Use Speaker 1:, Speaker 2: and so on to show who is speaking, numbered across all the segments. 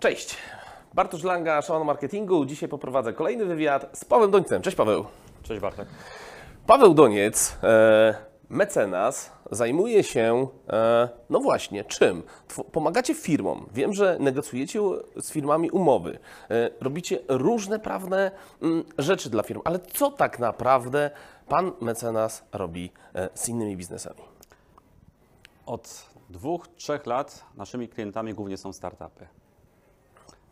Speaker 1: Cześć. Bartosz Langa, Szalon Marketingu. Dzisiaj poprowadzę kolejny wywiad z Pawłem Dońcem. Cześć Paweł.
Speaker 2: Cześć Bartek.
Speaker 1: Paweł Doniec, e, mecenas, zajmuje się, e, no właśnie, czym? Tw- pomagacie firmom. Wiem, że negocjujecie z firmami umowy. E, robicie różne prawne mm, rzeczy dla firm, ale co tak naprawdę pan mecenas robi e, z innymi biznesami?
Speaker 2: Od dwóch, trzech lat naszymi klientami głównie są startupy.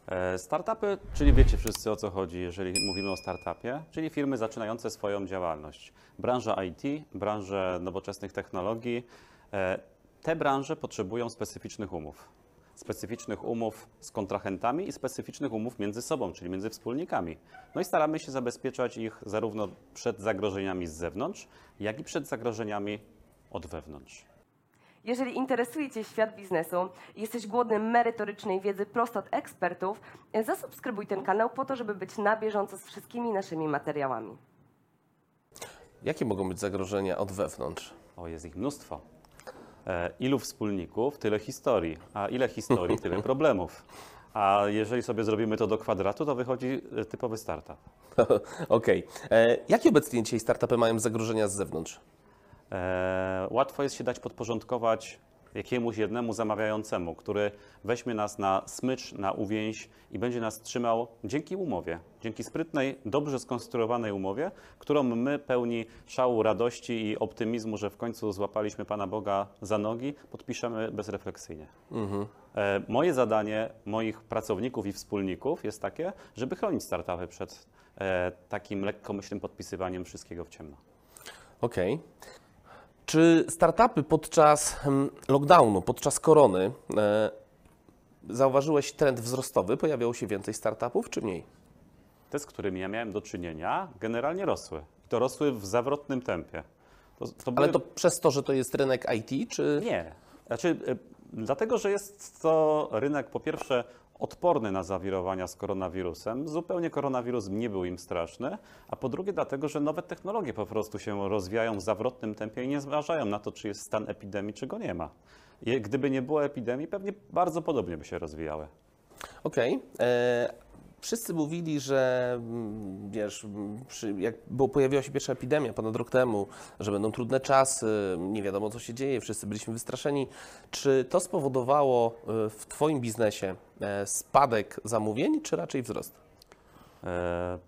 Speaker 2: E, Startupy, czyli wiecie wszyscy o co chodzi, jeżeli mówimy o startupie, czyli firmy zaczynające swoją działalność. Branża IT, branże nowoczesnych technologii. E, Te branże potrzebują specyficznych umów. Specyficznych umów z kontrahentami i specyficznych umów między sobą, czyli między wspólnikami. No i staramy się zabezpieczać ich zarówno przed zagrożeniami z zewnątrz, jak i przed zagrożeniami od wewnątrz.
Speaker 3: Jeżeli interesuje Cię świat biznesu i jesteś głodny merytorycznej wiedzy prosto od ekspertów, zasubskrybuj ten kanał po to, żeby być na bieżąco z wszystkimi naszymi materiałami.
Speaker 1: Jakie mogą być zagrożenia od wewnątrz?
Speaker 2: O, jest ich mnóstwo. E, ilu wspólników, tyle historii, a ile historii, tyle problemów. A jeżeli sobie zrobimy to do kwadratu, to wychodzi e, typowy startup.
Speaker 1: Okej. E, Jakie obecnie dzisiaj startupy mają zagrożenia z zewnątrz?
Speaker 2: E, łatwo jest się dać podporządkować jakiemuś jednemu zamawiającemu, który weźmie nas na smycz, na uwięź i będzie nas trzymał dzięki umowie, dzięki sprytnej, dobrze skonstruowanej umowie, którą my pełni szału radości i optymizmu, że w końcu złapaliśmy Pana Boga za nogi, podpiszemy bezrefleksyjnie. E, Moje zadanie moich pracowników i wspólników jest takie, żeby chronić startupy przed e, takim lekkomyślnym podpisywaniem wszystkiego w ciemno.
Speaker 1: Okej. Czy startupy podczas hmm, lockdownu, podczas korony, e, zauważyłeś trend wzrostowy? Pojawiało się więcej startupów, czy mniej?
Speaker 2: Te, z którymi ja miałem do czynienia, generalnie rosły. I to rosły w zawrotnym tempie. To, to
Speaker 1: Ale
Speaker 2: były-
Speaker 1: to przez to, że to jest rynek IT, czy...
Speaker 2: Nie. Znaczy, y, dlatego, że jest to rynek po pierwsze odporny na zawirowania z koronawirusem. Zupełnie koronawirus nie był im straszny. A po drugie, dlatego, że nowe technologie po prostu się rozwijają w zawrotnym tempie i nie zważają na to, czy jest stan epidemii, czy go nie ma. Gdyby nie było epidemii, pewnie bardzo podobnie by się rozwijały.
Speaker 1: Okej. E, Wszyscy mówili, że mm, wiesz, przy, jak bo pojawiła się pierwsza epidemia ponad rok temu, że będą trudne czasy, nie wiadomo co się dzieje, wszyscy byliśmy wystraszeni. Czy to spowodowało e, w Twoim biznesie e, spadek zamówień, czy raczej wzrost?
Speaker 2: E,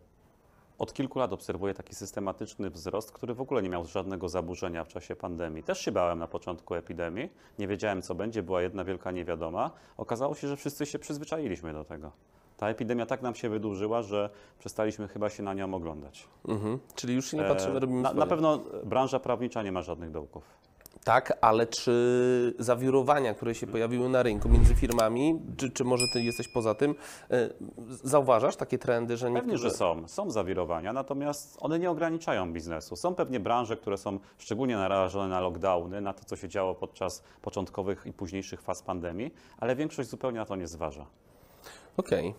Speaker 2: Od kilku lat obserwuję taki systematyczny wzrost, który w ogóle nie miał żadnego zaburzenia w czasie pandemii. Też się bałem na początku epidemii, nie wiedziałem co będzie, była jedna wielka niewiadoma. Okazało się, że wszyscy się przyzwyczailiśmy do tego. Ta epidemia tak nam się wydłużyła, że przestaliśmy chyba się na nią oglądać.
Speaker 1: Mhm. Czyli już się nie patrzymy,
Speaker 2: E,
Speaker 1: robimy
Speaker 2: na,
Speaker 1: swoje.
Speaker 2: na pewno branża prawnicza nie ma żadnych dołków.
Speaker 1: Tak, ale czy zawirowania, które się pojawiły na rynku między firmami, czy, czy może Ty jesteś poza tym, e, zauważasz takie trendy, że
Speaker 2: Pewnie,
Speaker 1: niektóre...
Speaker 2: że są. Są zawirowania, natomiast one nie ograniczają biznesu. Są pewnie branże, które są szczególnie narażone na lockdowny, na to, co się działo podczas początkowych i późniejszych faz pandemii, ale większość zupełnie na to nie zważa.
Speaker 1: Okej,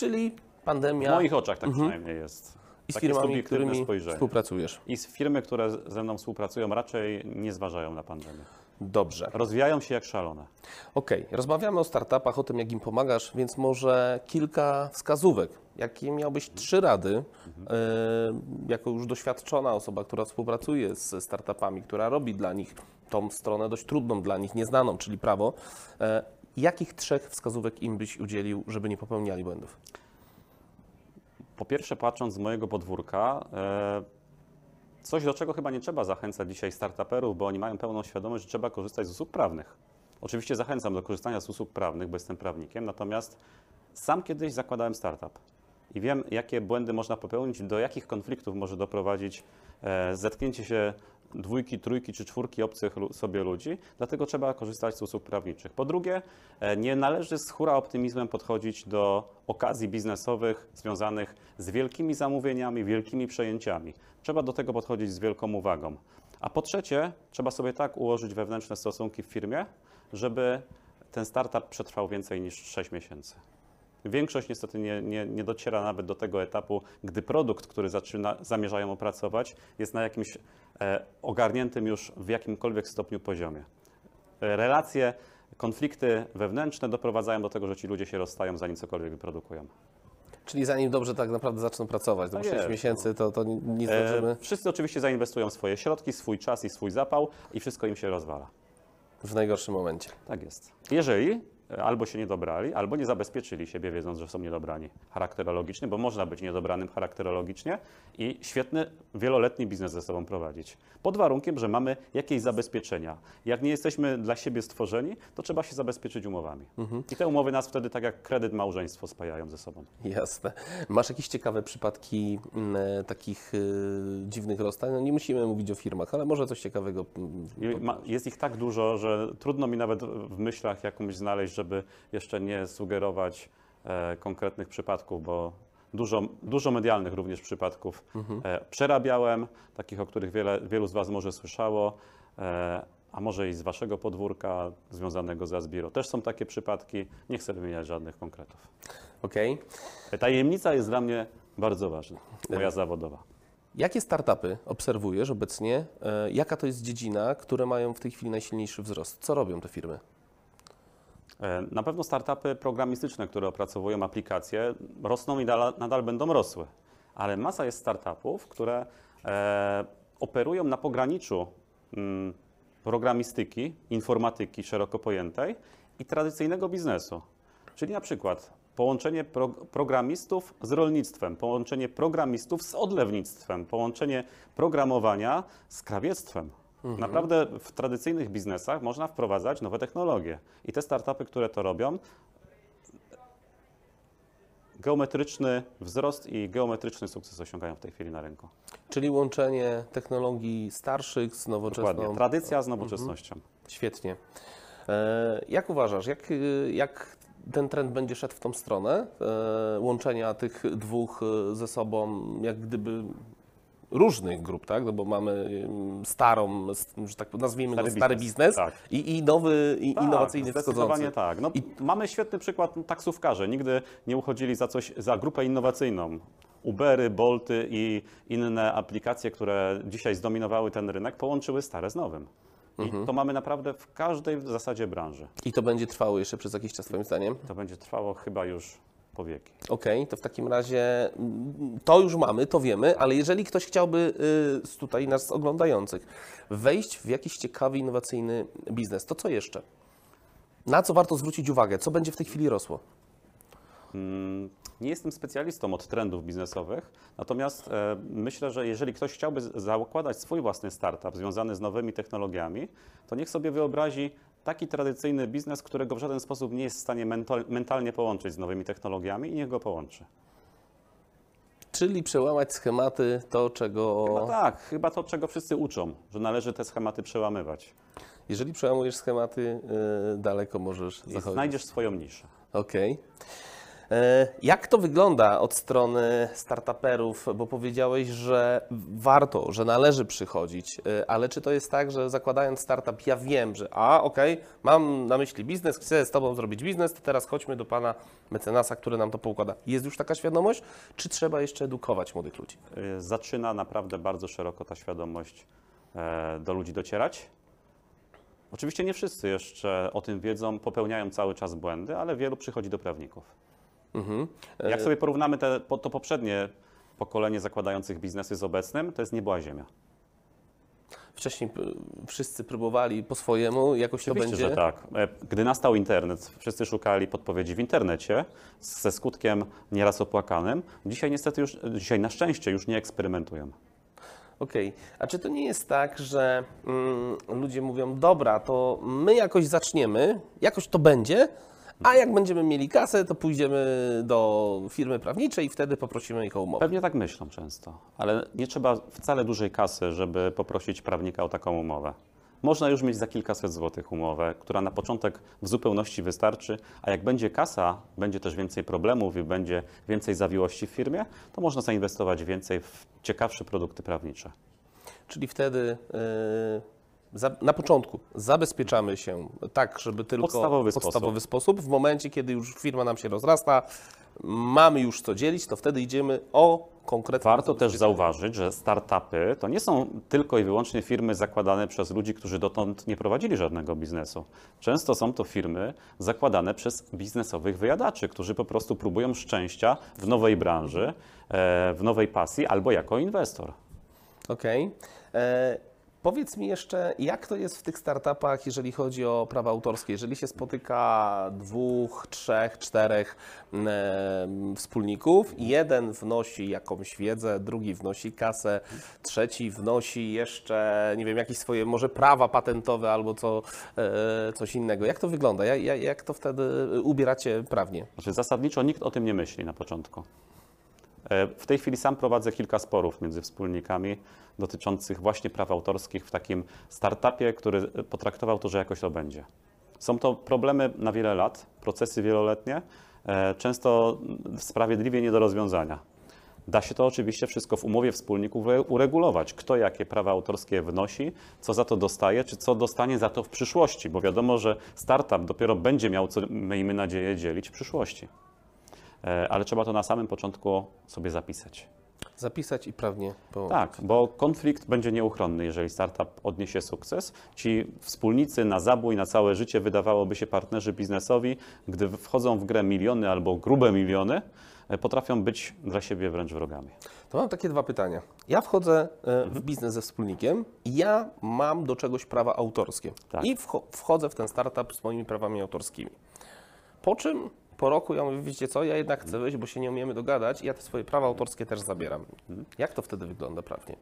Speaker 1: czyli
Speaker 2: W
Speaker 1: pandemia
Speaker 2: moich oczach tak przynajmniej jest.
Speaker 1: i z
Speaker 2: Takie
Speaker 1: firmami, którymi
Speaker 2: spojrzenie.
Speaker 1: współpracujesz.
Speaker 2: I z firmy, które ze mną współpracują, raczej nie zważają na pandemię.
Speaker 1: Dobrze.
Speaker 2: Rozwijają się jak szalone.
Speaker 1: Okej, rozmawiamy o startupach, o tym, jak im pomagasz, więc może kilka wskazówek. Jakie miałbyś trzy rady, e, jako już doświadczona osoba, która współpracuje z startupami, która robi dla nich tą stronę dość trudną dla nich, nieznaną, czyli prawo. E, jakich trzech wskazówek im byś udzielił, żeby nie popełniali błędów?
Speaker 2: Po pierwsze, patrząc z mojego podwórka, e, coś do czego chyba nie trzeba zachęcać dzisiaj startuperów, bo oni mają pełną świadomość, że trzeba korzystać z usług prawnych. Oczywiście zachęcam do korzystania z usług prawnych, bo jestem prawnikiem, natomiast sam kiedyś zakładałem startup i wiem, jakie błędy można popełnić, do jakich konfliktów może doprowadzić e, zetknięcie się dwójki, trójki czy czwórki obcych sobie ludzi, dlatego trzeba korzystać z usług prawniczych. Po drugie, e, nie należy z hura optymizmem podchodzić do okazji biznesowych związanych z wielkimi zamówieniami, wielkimi przejęciami. Trzeba do tego podchodzić z wielką uwagą. A po trzecie, trzeba sobie tak ułożyć wewnętrzne stosunki w firmie, żeby ten startup przetrwał więcej niż 6 miesięcy. Większość niestety nie, nie, nie dociera nawet do tego etapu, gdy produkt, który zaczyna, zamierzają opracować, jest na jakimś ogarniętym już w jakimkolwiek stopniu poziomie. E, Relacje konflikty wewnętrzne doprowadzają do tego, że ci ludzie się rozstają, zanim cokolwiek wyprodukują.
Speaker 1: Czyli zanim dobrze tak naprawdę zaczną pracować,
Speaker 2: Tak
Speaker 1: 6
Speaker 2: jest,
Speaker 1: miesięcy to, to nie
Speaker 2: E,
Speaker 1: zdążymy
Speaker 2: wszyscy oczywiście zainwestują swoje środki, swój czas i swój zapał i wszystko im się rozwala.
Speaker 1: w najgorszym momencie.
Speaker 2: Tak jest. Jeżeli e, albo się nie dobrali, albo nie zabezpieczyli siebie, wiedząc, że są niedobrani charakterologicznie, bo można być niedobranym charakterologicznie i świetny, wieloletni biznes ze sobą prowadzić. Pod warunkiem, że mamy jakieś zabezpieczenia. Jak nie jesteśmy dla siebie stworzeni, to trzeba się zabezpieczyć umowami. I te umowy nas wtedy, tak jak kredyt, małżeństwo spajają ze sobą.
Speaker 1: Jasne. Masz jakieś ciekawe przypadki mm, e, takich e, dziwnych rozstań? No nie musimy mówić o firmach, ale może coś ciekawego. mm,
Speaker 2: ma, jest ich tak dużo, że trudno mi nawet w myślach jakąś znaleźć, żeby jeszcze nie sugerować e, konkretnych przypadków, bo dużo, dużo medialnych również przypadków e, przerabiałem, takich, o których wiele, wielu z Was może słyszało, e, a może i z Waszego podwórka związanego z Asbiro. Też są takie przypadki, nie chcę wymieniać żadnych konkretów.
Speaker 1: Okej.
Speaker 2: Tajemnica jest dla mnie bardzo ważna, moja zawodowa.
Speaker 1: Jakie startupy obserwujesz obecnie? Jaka to jest dziedzina, które mają w tej chwili najsilniejszy wzrost? Co robią te firmy?
Speaker 2: E, Na pewno startupy programistyczne, które opracowują aplikacje, rosną i nadal, będą rosły, ale masa jest startupów, które e, operują na pograniczu mm, programistyki, informatyki szeroko pojętej i tradycyjnego biznesu. Czyli na przykład połączenie pro, programistów z rolnictwem, połączenie programistów z odlewnictwem, połączenie programowania z krawiectwem. Naprawdę w tradycyjnych biznesach można wprowadzać nowe technologie. I te startupy, które to robią, geometryczny wzrost i geometryczny sukces osiągają w tej chwili na rynku.
Speaker 1: Czyli łączenie technologii starszych z nowoczesną.
Speaker 2: Dokładnie. Tradycja z nowoczesnością.
Speaker 1: Świetnie. E, Jak uważasz, jak, y, jak ten trend będzie szedł w tą stronę, e, łączenia tych dwóch e, ze sobą, jak gdyby różnych grup, tak? No bo mamy starą, że tak nazwijmy
Speaker 2: Stary
Speaker 1: go stary
Speaker 2: biznes,
Speaker 1: biznes
Speaker 2: tak.
Speaker 1: i, i nowy, i
Speaker 2: Tak,
Speaker 1: innowacyjny
Speaker 2: Zdecydowanie
Speaker 1: wschodzący.
Speaker 2: tak. No, Mamy świetny przykład taksówkarze. Nigdy nie uchodzili za coś, za grupę innowacyjną. Ubery, Bolty i inne aplikacje, które dzisiaj zdominowały ten rynek, połączyły stare z nowym. I
Speaker 1: Mhm.
Speaker 2: to mamy naprawdę w każdej w zasadzie branży.
Speaker 1: I to będzie trwało jeszcze przez jakiś czas, Twoim zdaniem?
Speaker 2: To będzie trwało chyba już po wieki.
Speaker 1: Okej, to w takim razie mm, to już mamy, to wiemy, ale jeżeli ktoś chciałby y, z tutaj nas oglądających wejść w jakiś ciekawy, innowacyjny biznes, to co jeszcze? Na co warto zwrócić uwagę? Co będzie w tej chwili rosło?
Speaker 2: Mm, Nie jestem specjalistą od trendów biznesowych, natomiast e, myślę, że jeżeli ktoś chciałby zakładać swój własny startup związany z nowymi technologiami, to niech sobie wyobrazi taki tradycyjny biznes, którego w żaden sposób nie jest w stanie mental, mentalnie połączyć z nowymi technologiami i niech go połączy.
Speaker 1: Czyli przełamać schematy, to czego...
Speaker 2: No tak, chyba to, czego wszyscy uczą, że należy te schematy przełamywać.
Speaker 1: Jeżeli przełamujesz schematy, y, daleko możesz
Speaker 2: I
Speaker 1: zachodzić.
Speaker 2: znajdziesz swoją niszę.
Speaker 1: Okej. E, Jak to wygląda od strony startuperów? Bo powiedziałeś, że warto, że należy przychodzić, e, ale czy to jest tak, że zakładając startup, ja wiem, że a okej, mam na myśli biznes, chcę z Tobą zrobić biznes, to teraz chodźmy do Pana mecenasa, który nam to poukłada. Jest już taka świadomość, czy trzeba jeszcze edukować młodych ludzi?
Speaker 2: Y, Zaczyna naprawdę bardzo szeroko ta świadomość e, do ludzi docierać. Oczywiście nie wszyscy jeszcze o tym wiedzą, popełniają cały czas błędy, ale wielu przychodzi do prawników.
Speaker 1: Mhm.
Speaker 2: Jak sobie porównamy te, to poprzednie pokolenie zakładających biznesy z obecnym, to jest nieba ziemia.
Speaker 1: Wcześniej wszyscy próbowali po swojemu, jakoś to
Speaker 2: Oczywiście,
Speaker 1: będzie.
Speaker 2: że tak. E, Gdy nastał internet, wszyscy szukali podpowiedzi w internecie ze skutkiem nieraz opłakanym. Dzisiaj niestety już, dzisiaj na szczęście już nie eksperymentują.
Speaker 1: Okej, a czy to nie jest tak, że mm, ludzie mówią, dobra, to my jakoś zaczniemy, jakoś to będzie, a jak będziemy mieli kasę, to pójdziemy do firmy prawniczej i wtedy poprosimy ich o umowę.
Speaker 2: Pewnie tak myślą często, ale nie trzeba wcale dużej kasy, żeby poprosić prawnika o taką umowę. Można już mieć za kilkaset złotych umowę, która na początek w zupełności wystarczy, a jak będzie kasa, będzie też więcej problemów i będzie więcej zawiłości w firmie, to można zainwestować więcej w ciekawsze produkty prawnicze.
Speaker 1: Czyli wtedy yy, za, na początku zabezpieczamy się tak, żeby tylko
Speaker 2: Podstawowy
Speaker 1: podstawowy sposób. W momencie, kiedy już firma nam się rozrasta, mamy już co dzielić, to wtedy idziemy o konkretne
Speaker 2: Warto też zauważyć, że startupy to nie są tylko i wyłącznie firmy zakładane przez ludzi, którzy dotąd nie prowadzili żadnego biznesu. Często są to firmy zakładane przez biznesowych wyjadaczy, którzy po prostu próbują szczęścia w nowej branży, e, w nowej pasji albo jako inwestor.
Speaker 1: Okej. E, Powiedz mi jeszcze, jak to jest w tych startupach, jeżeli chodzi o prawa autorskie? Jeżeli się spotyka dwóch, trzech, czterech e, wspólników, jeden wnosi jakąś wiedzę, drugi wnosi kasę, trzeci wnosi jeszcze, nie wiem, jakieś swoje może prawa patentowe albo co, e, coś innego. Jak to wygląda? Jak, jak, jak to wtedy ubieracie prawnie?
Speaker 2: Znaczy, zasadniczo nikt o tym nie myśli na początku. E, W tej chwili sam prowadzę kilka sporów między wspólnikami dotyczących właśnie praw autorskich w takim startupie, który potraktował to, że jakoś to będzie. Są to problemy na wiele lat, procesy wieloletnie, e, często sprawiedliwie nie do rozwiązania. Da się to oczywiście wszystko w umowie wspólników ure- uregulować. Kto jakie prawa autorskie wnosi, co za to dostaje, czy co dostanie za to w przyszłości, bo wiadomo, że startup dopiero będzie miał, co miejmy nadzieję, dzielić w przyszłości. E, Ale trzeba to na samym początku sobie zapisać.
Speaker 1: Zapisać i prawnie połączyć.
Speaker 2: Tak, bo konflikt będzie nieuchronny, jeżeli startup odniesie sukces. Ci wspólnicy na zabój, na całe życie wydawałoby się partnerzy biznesowi, gdy wchodzą w grę miliony albo grube miliony, e, potrafią być dla siebie wręcz wrogami.
Speaker 1: To mam takie dwa pytania. Ja wchodzę e, w biznes ze wspólnikiem i ja mam do czegoś prawa autorskie.
Speaker 2: Tak.
Speaker 1: I wcho- wchodzę w ten startup z moimi prawami autorskimi. Po czym po roku ja mówię, wiecie co, ja jednak chcę wyjść, bo się nie umiemy dogadać i ja te swoje prawa autorskie też zabieram. Jak to wtedy wygląda prawnie?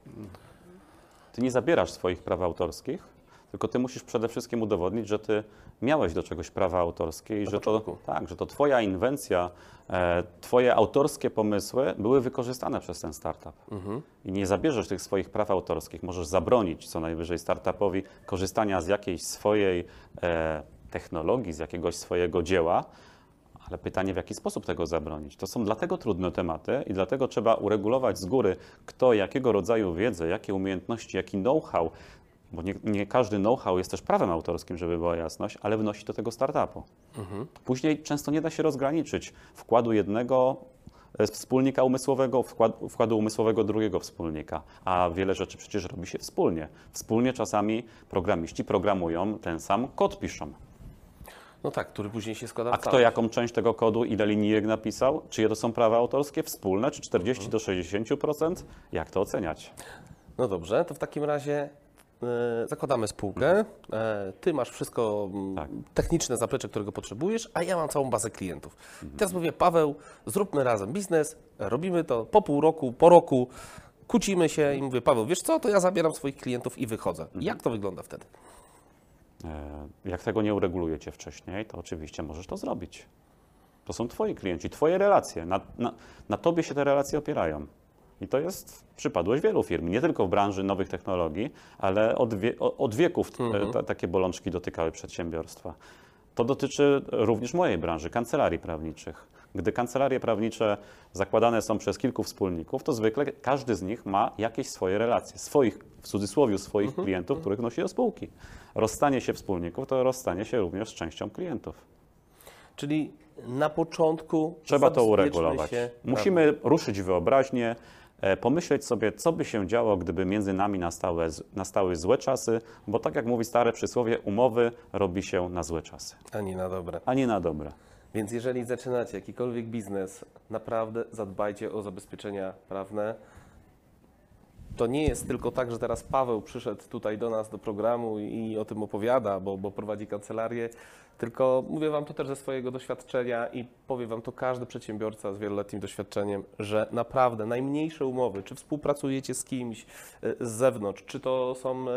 Speaker 2: Ty nie zabierasz swoich praw autorskich, tylko ty musisz przede wszystkim udowodnić, że ty miałeś do czegoś prawa autorskie i że to, tak, że to twoja inwencja, e, twoje autorskie pomysły były wykorzystane przez ten startup. I nie zabierzesz tych swoich praw autorskich, możesz zabronić co najwyżej startupowi korzystania z jakiejś swojej e, technologii, z jakiegoś swojego dzieła, ale pytanie, w jaki sposób tego zabronić? To są dlatego trudne tematy i dlatego trzeba uregulować z góry, kto jakiego rodzaju wiedzę, jakie umiejętności, jaki know-how, bo nie, nie każdy know-how jest też prawem autorskim, żeby była jasność, ale wnosi do tego startupu. Później często nie da się rozgraniczyć wkładu jednego e, wspólnika umysłowego, wkład, wkładu umysłowego drugiego wspólnika, a wiele rzeczy przecież robi się wspólnie. Wspólnie czasami programiści programują ten sam kod, piszą.
Speaker 1: No tak, który później się składa
Speaker 2: A kto jaką część tego kodu, ile linijek napisał? Czyje to są prawa autorskie? Wspólne, czy 40 do 60%? Jak to oceniać?
Speaker 1: No dobrze, to w takim razie e, zakładamy spółkę. E, ty masz wszystko mm,
Speaker 2: Tak.
Speaker 1: techniczne zaplecze, którego potrzebujesz, a ja mam całą bazę klientów. Teraz mówię, Paweł, zróbmy razem biznes, robimy to po pół roku, po roku, kłócimy się i mówię, Paweł, wiesz co, to ja zabieram swoich klientów i wychodzę. Jak to wygląda wtedy?
Speaker 2: E, Jak tego nie uregulujecie wcześniej, to oczywiście możesz to zrobić. To są Twoi klienci, Twoje relacje. Na, na, na Tobie się te relacje opierają. I to jest przypadłość wielu firm, nie tylko w branży nowych technologii, ale od, wie, od wieków t- ta, takie bolączki dotykały przedsiębiorstwa. To dotyczy również mojej branży, kancelarii prawniczych. Gdy kancelarie prawnicze zakładane są przez kilku wspólników, to zwykle każdy z nich ma jakieś swoje relacje, swoich, w cudzysłowie swoich klientów, których nosi do spółki. Rozstanie się wspólników to rozstanie się również z częścią klientów.
Speaker 1: Czyli na początku
Speaker 2: Trzeba to uregulować. Musimy ruszyć wyobraźnię, e, pomyśleć sobie, co by się działo, gdyby między nami nastały, nastały złe czasy, bo tak jak mówi stare przysłowie, umowy robi się na złe czasy,
Speaker 1: a nie na dobre.
Speaker 2: a nie na dobre.
Speaker 1: Więc jeżeli zaczynacie jakikolwiek biznes, naprawdę zadbajcie o zabezpieczenia prawne. To nie jest tylko tak, że teraz Paweł przyszedł tutaj do nas do programu i o tym opowiada, bo, bo prowadzi kancelarię, tylko mówię Wam to też ze swojego doświadczenia i powie Wam to każdy przedsiębiorca z wieloletnim doświadczeniem, że naprawdę najmniejsze umowy, czy współpracujecie z kimś e, z zewnątrz, czy to są e,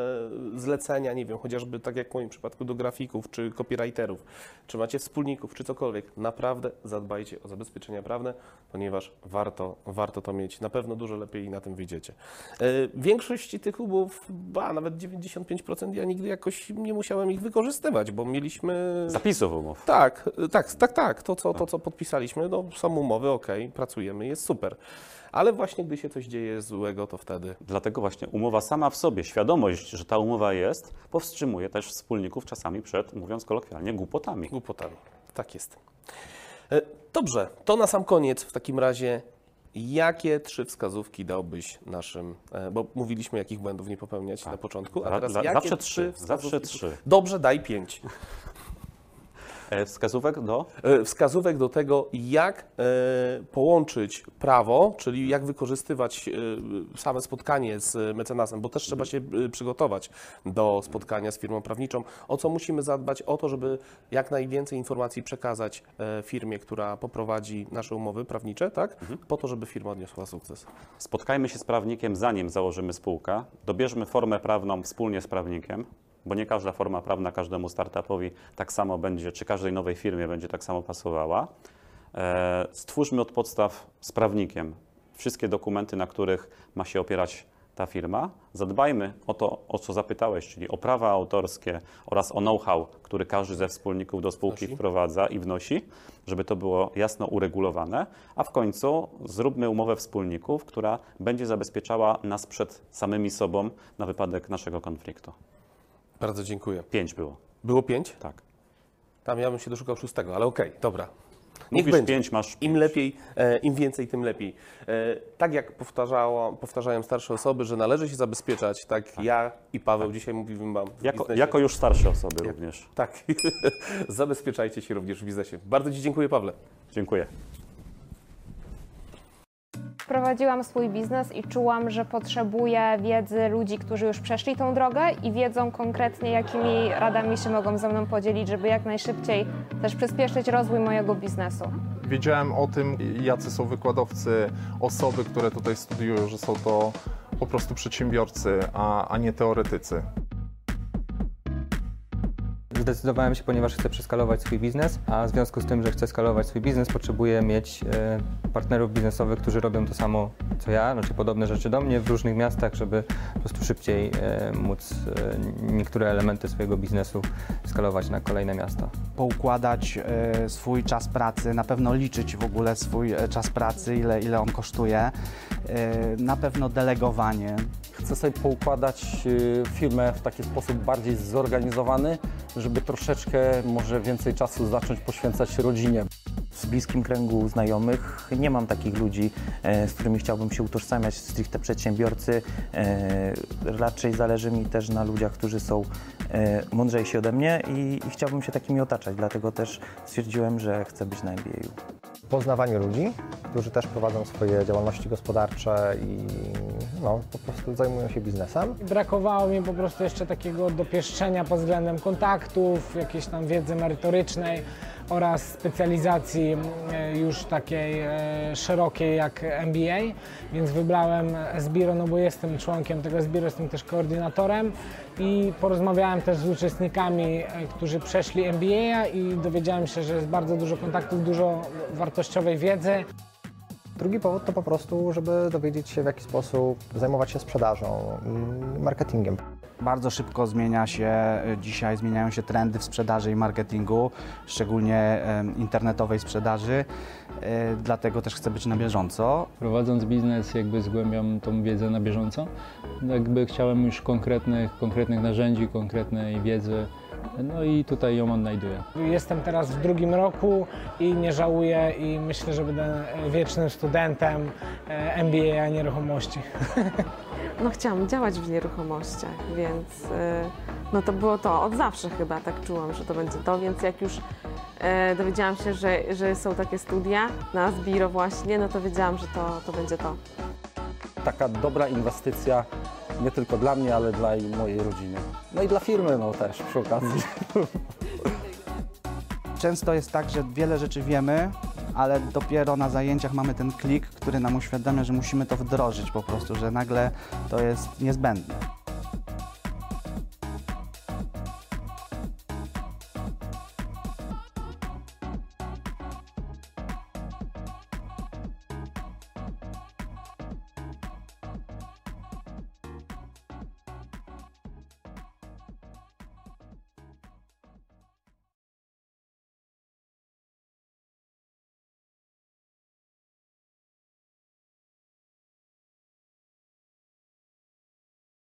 Speaker 1: zlecenia, nie wiem, chociażby tak jak w moim przypadku do grafików, czy copywriterów, czy macie wspólników, czy cokolwiek, naprawdę zadbajcie o zabezpieczenia prawne, ponieważ warto, warto to mieć. Na pewno dużo lepiej na tym wyjdziecie. E, Większość tych umów, ba, nawet 95% ja nigdy jakoś nie musiałem ich wykorzystywać, bo mieliśmy
Speaker 2: Zapisów umów.
Speaker 1: tak, tak, tak, tak. To, co, to, co podpisaliśmy, no, są umowy, ok, pracujemy, jest super. Ale właśnie gdy się coś dzieje złego, to wtedy.
Speaker 2: Dlatego właśnie umowa sama w sobie, świadomość, że ta umowa jest, powstrzymuje też wspólników czasami przed, mówiąc kolokwialnie, głupotami.
Speaker 1: Głupotami. Tak jest. E, Dobrze, to na sam koniec w takim razie, Jakie trzy wskazówki dałbyś naszym, e, bo mówiliśmy, jakich błędów nie popełniać na początku, a teraz
Speaker 2: za-
Speaker 1: jakie
Speaker 2: zawsze
Speaker 1: trzy
Speaker 2: trzy, zawsze trzy.
Speaker 1: Dobrze, daj pięć.
Speaker 2: E, Wskazówek do?
Speaker 1: E, Wskazówek do tego, jak e, połączyć prawo, czyli jak wykorzystywać same spotkanie z mecenasem, bo też trzeba się przygotować do spotkania z firmą prawniczą. O co musimy zadbać? O to, żeby jak najwięcej informacji przekazać firmie, która poprowadzi nasze umowy prawnicze, tak? Po to, żeby firma odniosła sukces.
Speaker 2: Spotkajmy się z prawnikiem, zanim założymy spółkę. Dobierzmy formę prawną wspólnie z prawnikiem, bo nie każda forma prawna każdemu startupowi tak samo będzie, czy każdej nowej firmie będzie tak samo pasowała. E, Stwórzmy od podstaw z prawnikiem wszystkie dokumenty, na których ma się opierać ta firma. Zadbajmy o to, o co zapytałeś, czyli o prawa autorskie oraz o know-how, który każdy ze wspólników do spółki
Speaker 1: Wnosi.
Speaker 2: wprowadza i wnosi, żeby to było jasno uregulowane, a w końcu zróbmy umowę wspólników, która będzie zabezpieczała nas przed samymi sobą na wypadek naszego konfliktu.
Speaker 1: Bardzo dziękuję.
Speaker 2: Pięć było,
Speaker 1: Było pięć?
Speaker 2: tak.
Speaker 1: Tam ja bym się doszukał szóstego, ale okej, dobra. Niech
Speaker 2: Mówisz
Speaker 1: będzie.
Speaker 2: pięć, masz
Speaker 1: Im lepiej, e, im więcej, tym lepiej. E, tak jak powtarzało, powtarzają starsze osoby, że należy się zabezpieczać, tak, ja i Paweł dzisiaj mówimy wam
Speaker 2: Jako, jako już starsze osoby również.
Speaker 1: Tak, zabezpieczajcie się również w biznesie. Bardzo Ci dziękuję, Pawle.
Speaker 2: Dziękuję.
Speaker 4: Prowadziłam swój biznes i czułam, że potrzebuję wiedzy ludzi, którzy już przeszli tą drogę i wiedzą konkretnie, jakimi radami się mogą ze mną podzielić, żeby jak najszybciej też przyspieszyć rozwój mojego biznesu.
Speaker 5: Wiedziałem o tym, jacy są wykładowcy, osoby, które tutaj studiują, że są to po prostu przedsiębiorcy, a, a nie teoretycy.
Speaker 6: Zdecydowałem się, ponieważ chcę przeskalować swój biznes, a w związku z tym, że chcę skalować swój biznes, potrzebuję mieć e, partnerów biznesowych, którzy robią to samo co ja, znaczy podobne rzeczy do mnie w różnych miastach, żeby po prostu szybciej e, móc e, niektóre elementy swojego biznesu skalować na kolejne miasta.
Speaker 7: poukładać swój czas pracy, na pewno liczyć w ogóle swój czas pracy, ile, ile on kosztuje, na pewno delegowanie.
Speaker 8: Chcę sobie poukładać firmę w taki sposób bardziej zorganizowany, żeby troszeczkę może więcej czasu zacząć poświęcać rodzinie.
Speaker 9: W bliskim kręgu znajomych nie mam takich ludzi, e, z którymi chciałbym się utożsamiać, stricte przedsiębiorcy. E, Raczej zależy mi też na ludziach, którzy są e, mądrzejsi ode mnie i, i chciałbym się takimi otaczać, dlatego też stwierdziłem, że chcę być na MBA.
Speaker 10: poznawanie ludzi, którzy też prowadzą swoje działalności gospodarcze i no, po prostu zajmują się biznesem.
Speaker 11: Brakowało mi po prostu jeszcze takiego dopieszczenia pod względem kontaktów, jakiejś tam wiedzy merytorycznej oraz specjalizacji e, już takiej e, szerokiej jak MBA, więc wybrałem Sbiro, no bo jestem członkiem tego Sbiro, jestem też koordynatorem i porozmawiałem też z uczestnikami, e, którzy przeszli MBA i dowiedziałem się, że jest bardzo dużo kontaktów, dużo wartościowej wiedzy.
Speaker 10: Drugi powód to po prostu, żeby dowiedzieć się w jaki sposób zajmować się sprzedażą i marketingiem.
Speaker 7: Bardzo szybko zmienia się, e, dzisiaj zmieniają się trendy w sprzedaży i marketingu, szczególnie internetowej sprzedaży, e, dlatego też chcę być na bieżąco.
Speaker 12: Prowadząc biznes jakby zgłębiam tą wiedzę na bieżąco. Jakby chciałem już konkretnych, konkretnych narzędzi, konkretnej wiedzy. No i tutaj ją odnajduję.
Speaker 11: Jestem teraz w drugim roku i nie żałuję i myślę, że będę wiecznym studentem e, MBA nieruchomości.
Speaker 13: No chciałam działać w nieruchomościach, więc e, no to było to. Od zawsze chyba tak czułam, że to będzie to, więc jak już e, dowiedziałam się, że, że są takie studia na Zbiro właśnie, no to wiedziałam, że to, to będzie to.
Speaker 8: Taka dobra inwestycja nie tylko dla mnie, ale dla i mojej rodziny. No i dla firmy no też przy okazji.
Speaker 7: Często jest tak, że wiele rzeczy wiemy, ale dopiero na zajęciach mamy ten klik, który nam uświadamia, że musimy to wdrożyć po prostu, że nagle to jest niezbędne.